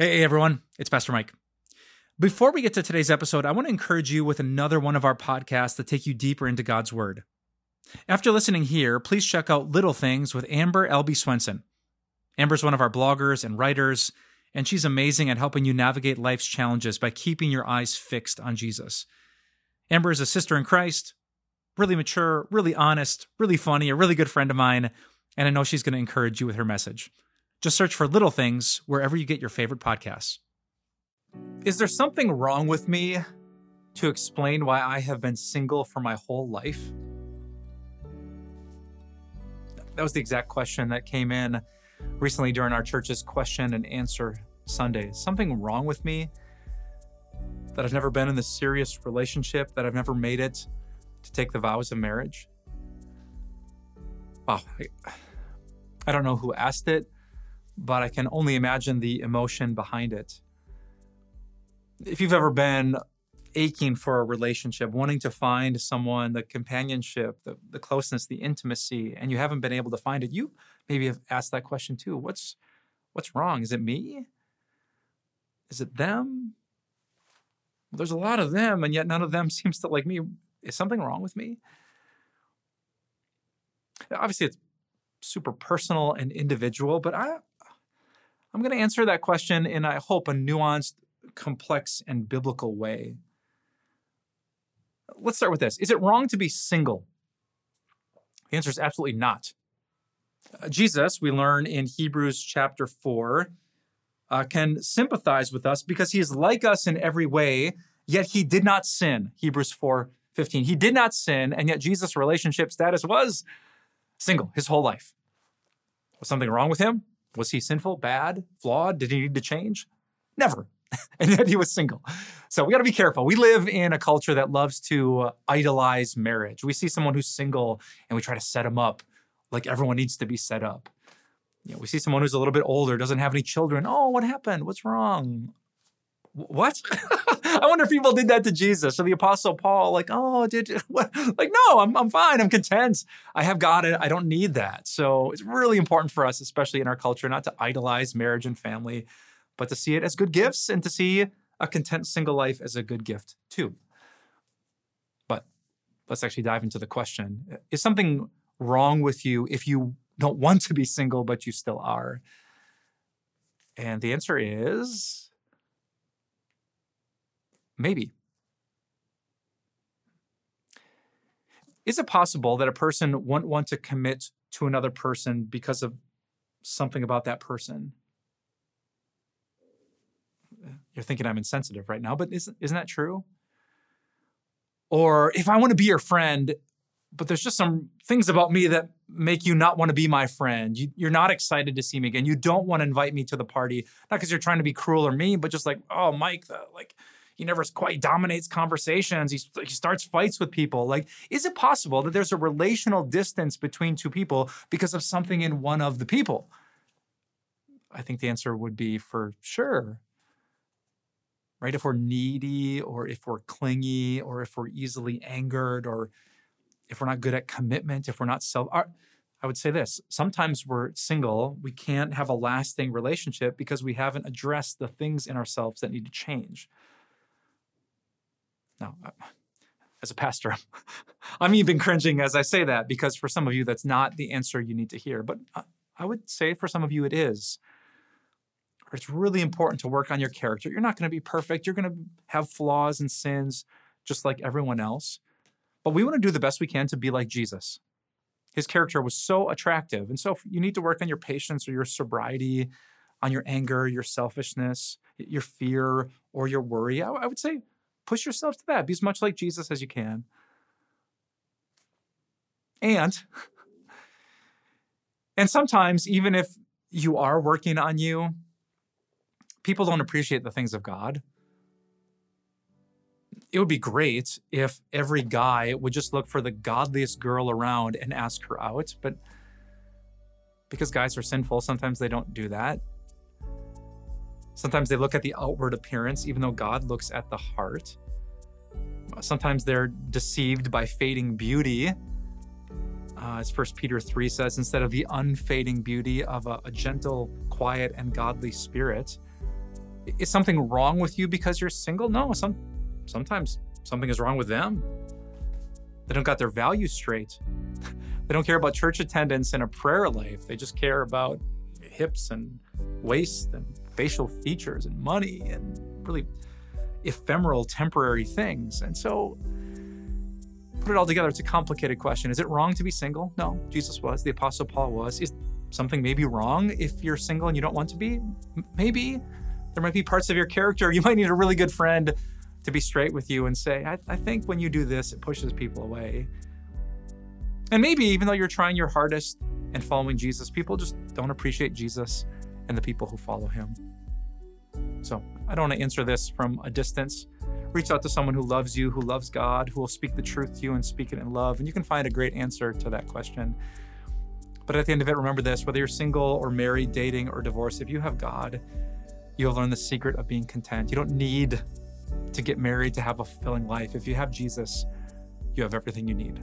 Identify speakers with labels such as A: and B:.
A: Hey, everyone, it's Pastor Mike. Before we get to today's episode, I want to encourage you with another one of our podcasts that take you deeper into God's Word. After listening here, please check out Little Things with Amber Albee Swenson. Amber's one of our bloggers and writers, and she's amazing at helping you navigate life's challenges by keeping your eyes fixed on Jesus. Amber is a sister in Christ, really mature, really honest, really funny, a really good friend of mine, and I know she's going to encourage you with her message. Just search for Little Things wherever you get your favorite podcasts. Is there something wrong with me to explain why I have been single for my whole life? That was the exact question that came in recently during our church's question and answer Sunday. Is something wrong with me that I've never been in this serious relationship, that I've never made it to take the vows of marriage? Wow. I, I don't know who asked it but I can only imagine the emotion behind it. If you've ever been aching for a relationship, wanting to find someone, the companionship, the, the closeness, the intimacy, and you haven't been able to find it, you maybe have asked that question too. What's what's wrong? Is it me? Is it them? Well, there's a lot of them, and yet none of them seems to like me. Is something wrong with me? Obviously, it's super personal and individual, but I, I'm going to answer that question in, I hope, a nuanced, complex, and biblical way. Let's start with this Is it wrong to be single? The answer is absolutely not. Uh, Jesus, we learn in Hebrews chapter 4, uh, can sympathize with us because he is like us in every way, yet he did not sin. Hebrews 4 15. He did not sin, and yet Jesus' relationship status was single his whole life. Was something wrong with him? Was he sinful, bad, flawed? Did he need to change? Never. and yet he was single. So we got to be careful. We live in a culture that loves to uh, idolize marriage. We see someone who's single and we try to set him up like everyone needs to be set up. You know, we see someone who's a little bit older, doesn't have any children. Oh, what happened? What's wrong? What? I wonder if people did that to Jesus or the Apostle Paul. Like, oh, did what? like no, I'm I'm fine. I'm content. I have God. I don't need that. So it's really important for us, especially in our culture, not to idolize marriage and family, but to see it as good gifts and to see a content single life as a good gift too. But let's actually dive into the question: Is something wrong with you if you don't want to be single but you still are? And the answer is Maybe. Is it possible that a person won't want to commit to another person because of something about that person? You're thinking I'm insensitive right now, but isn't, isn't that true? Or if I want to be your friend, but there's just some things about me that make you not want to be my friend. You, are not excited to see me again. You don't want to invite me to the party, not because you're trying to be cruel or mean, but just like, oh, Mike, the, like he never quite dominates conversations. He, he starts fights with people. Like, is it possible that there's a relational distance between two people because of something in one of the people? I think the answer would be for sure. Right? If we're needy or if we're clingy or if we're easily angered or if we're not good at commitment, if we're not self. I would say this sometimes we're single, we can't have a lasting relationship because we haven't addressed the things in ourselves that need to change. Now, uh, as a pastor, I'm even cringing as I say that because for some of you, that's not the answer you need to hear. But I would say for some of you, it is. It's really important to work on your character. You're not going to be perfect, you're going to have flaws and sins just like everyone else. But we want to do the best we can to be like Jesus. His character was so attractive. And so you need to work on your patience or your sobriety, on your anger, your selfishness, your fear, or your worry. I, would say push yourself to that. Be as much like Jesus as you can. And and sometimes even if you are working on you, people don't appreciate the things of God. It would be great if every guy would just look for the godliest girl around and ask her out, but because guys are sinful, sometimes they don't do that. Sometimes they look at the outward appearance, even though God looks at the heart. Sometimes they're deceived by fading beauty. Uh, as 1 Peter 3 says, instead of the unfading beauty of a, a gentle, quiet, and godly spirit. Is something wrong with you because you're single? No, some sometimes something is wrong with them. They don't got their values straight. they don't care about church attendance and a prayer life. They just care about hips and waist and facial features and money and really ephemeral, temporary things. And so, put it all together, it's a complicated question. Is it wrong to be single? No, Jesus was. The Apostle Paul was. Is something maybe wrong if you're single and you don't want to be? Maybe. There might be parts of your character. You might need a really good friend to be straight with you and say, I, I think when you do this, it pushes people away. And maybe even though you're trying your hardest and following Jesus, people just don't appreciate Jesus and the people who follow him. So I don't want to answer this from a distance. Reach out to someone who loves you, who loves God, who will speak the truth to you and speak it in love. And you can find a great answer to that question. But at the end of it, remember this whether you're single or married, dating or divorced, if you have God, you'll learn the secret of being content. You don't need to get married to have a fulfilling life. If you have Jesus, you have everything you need.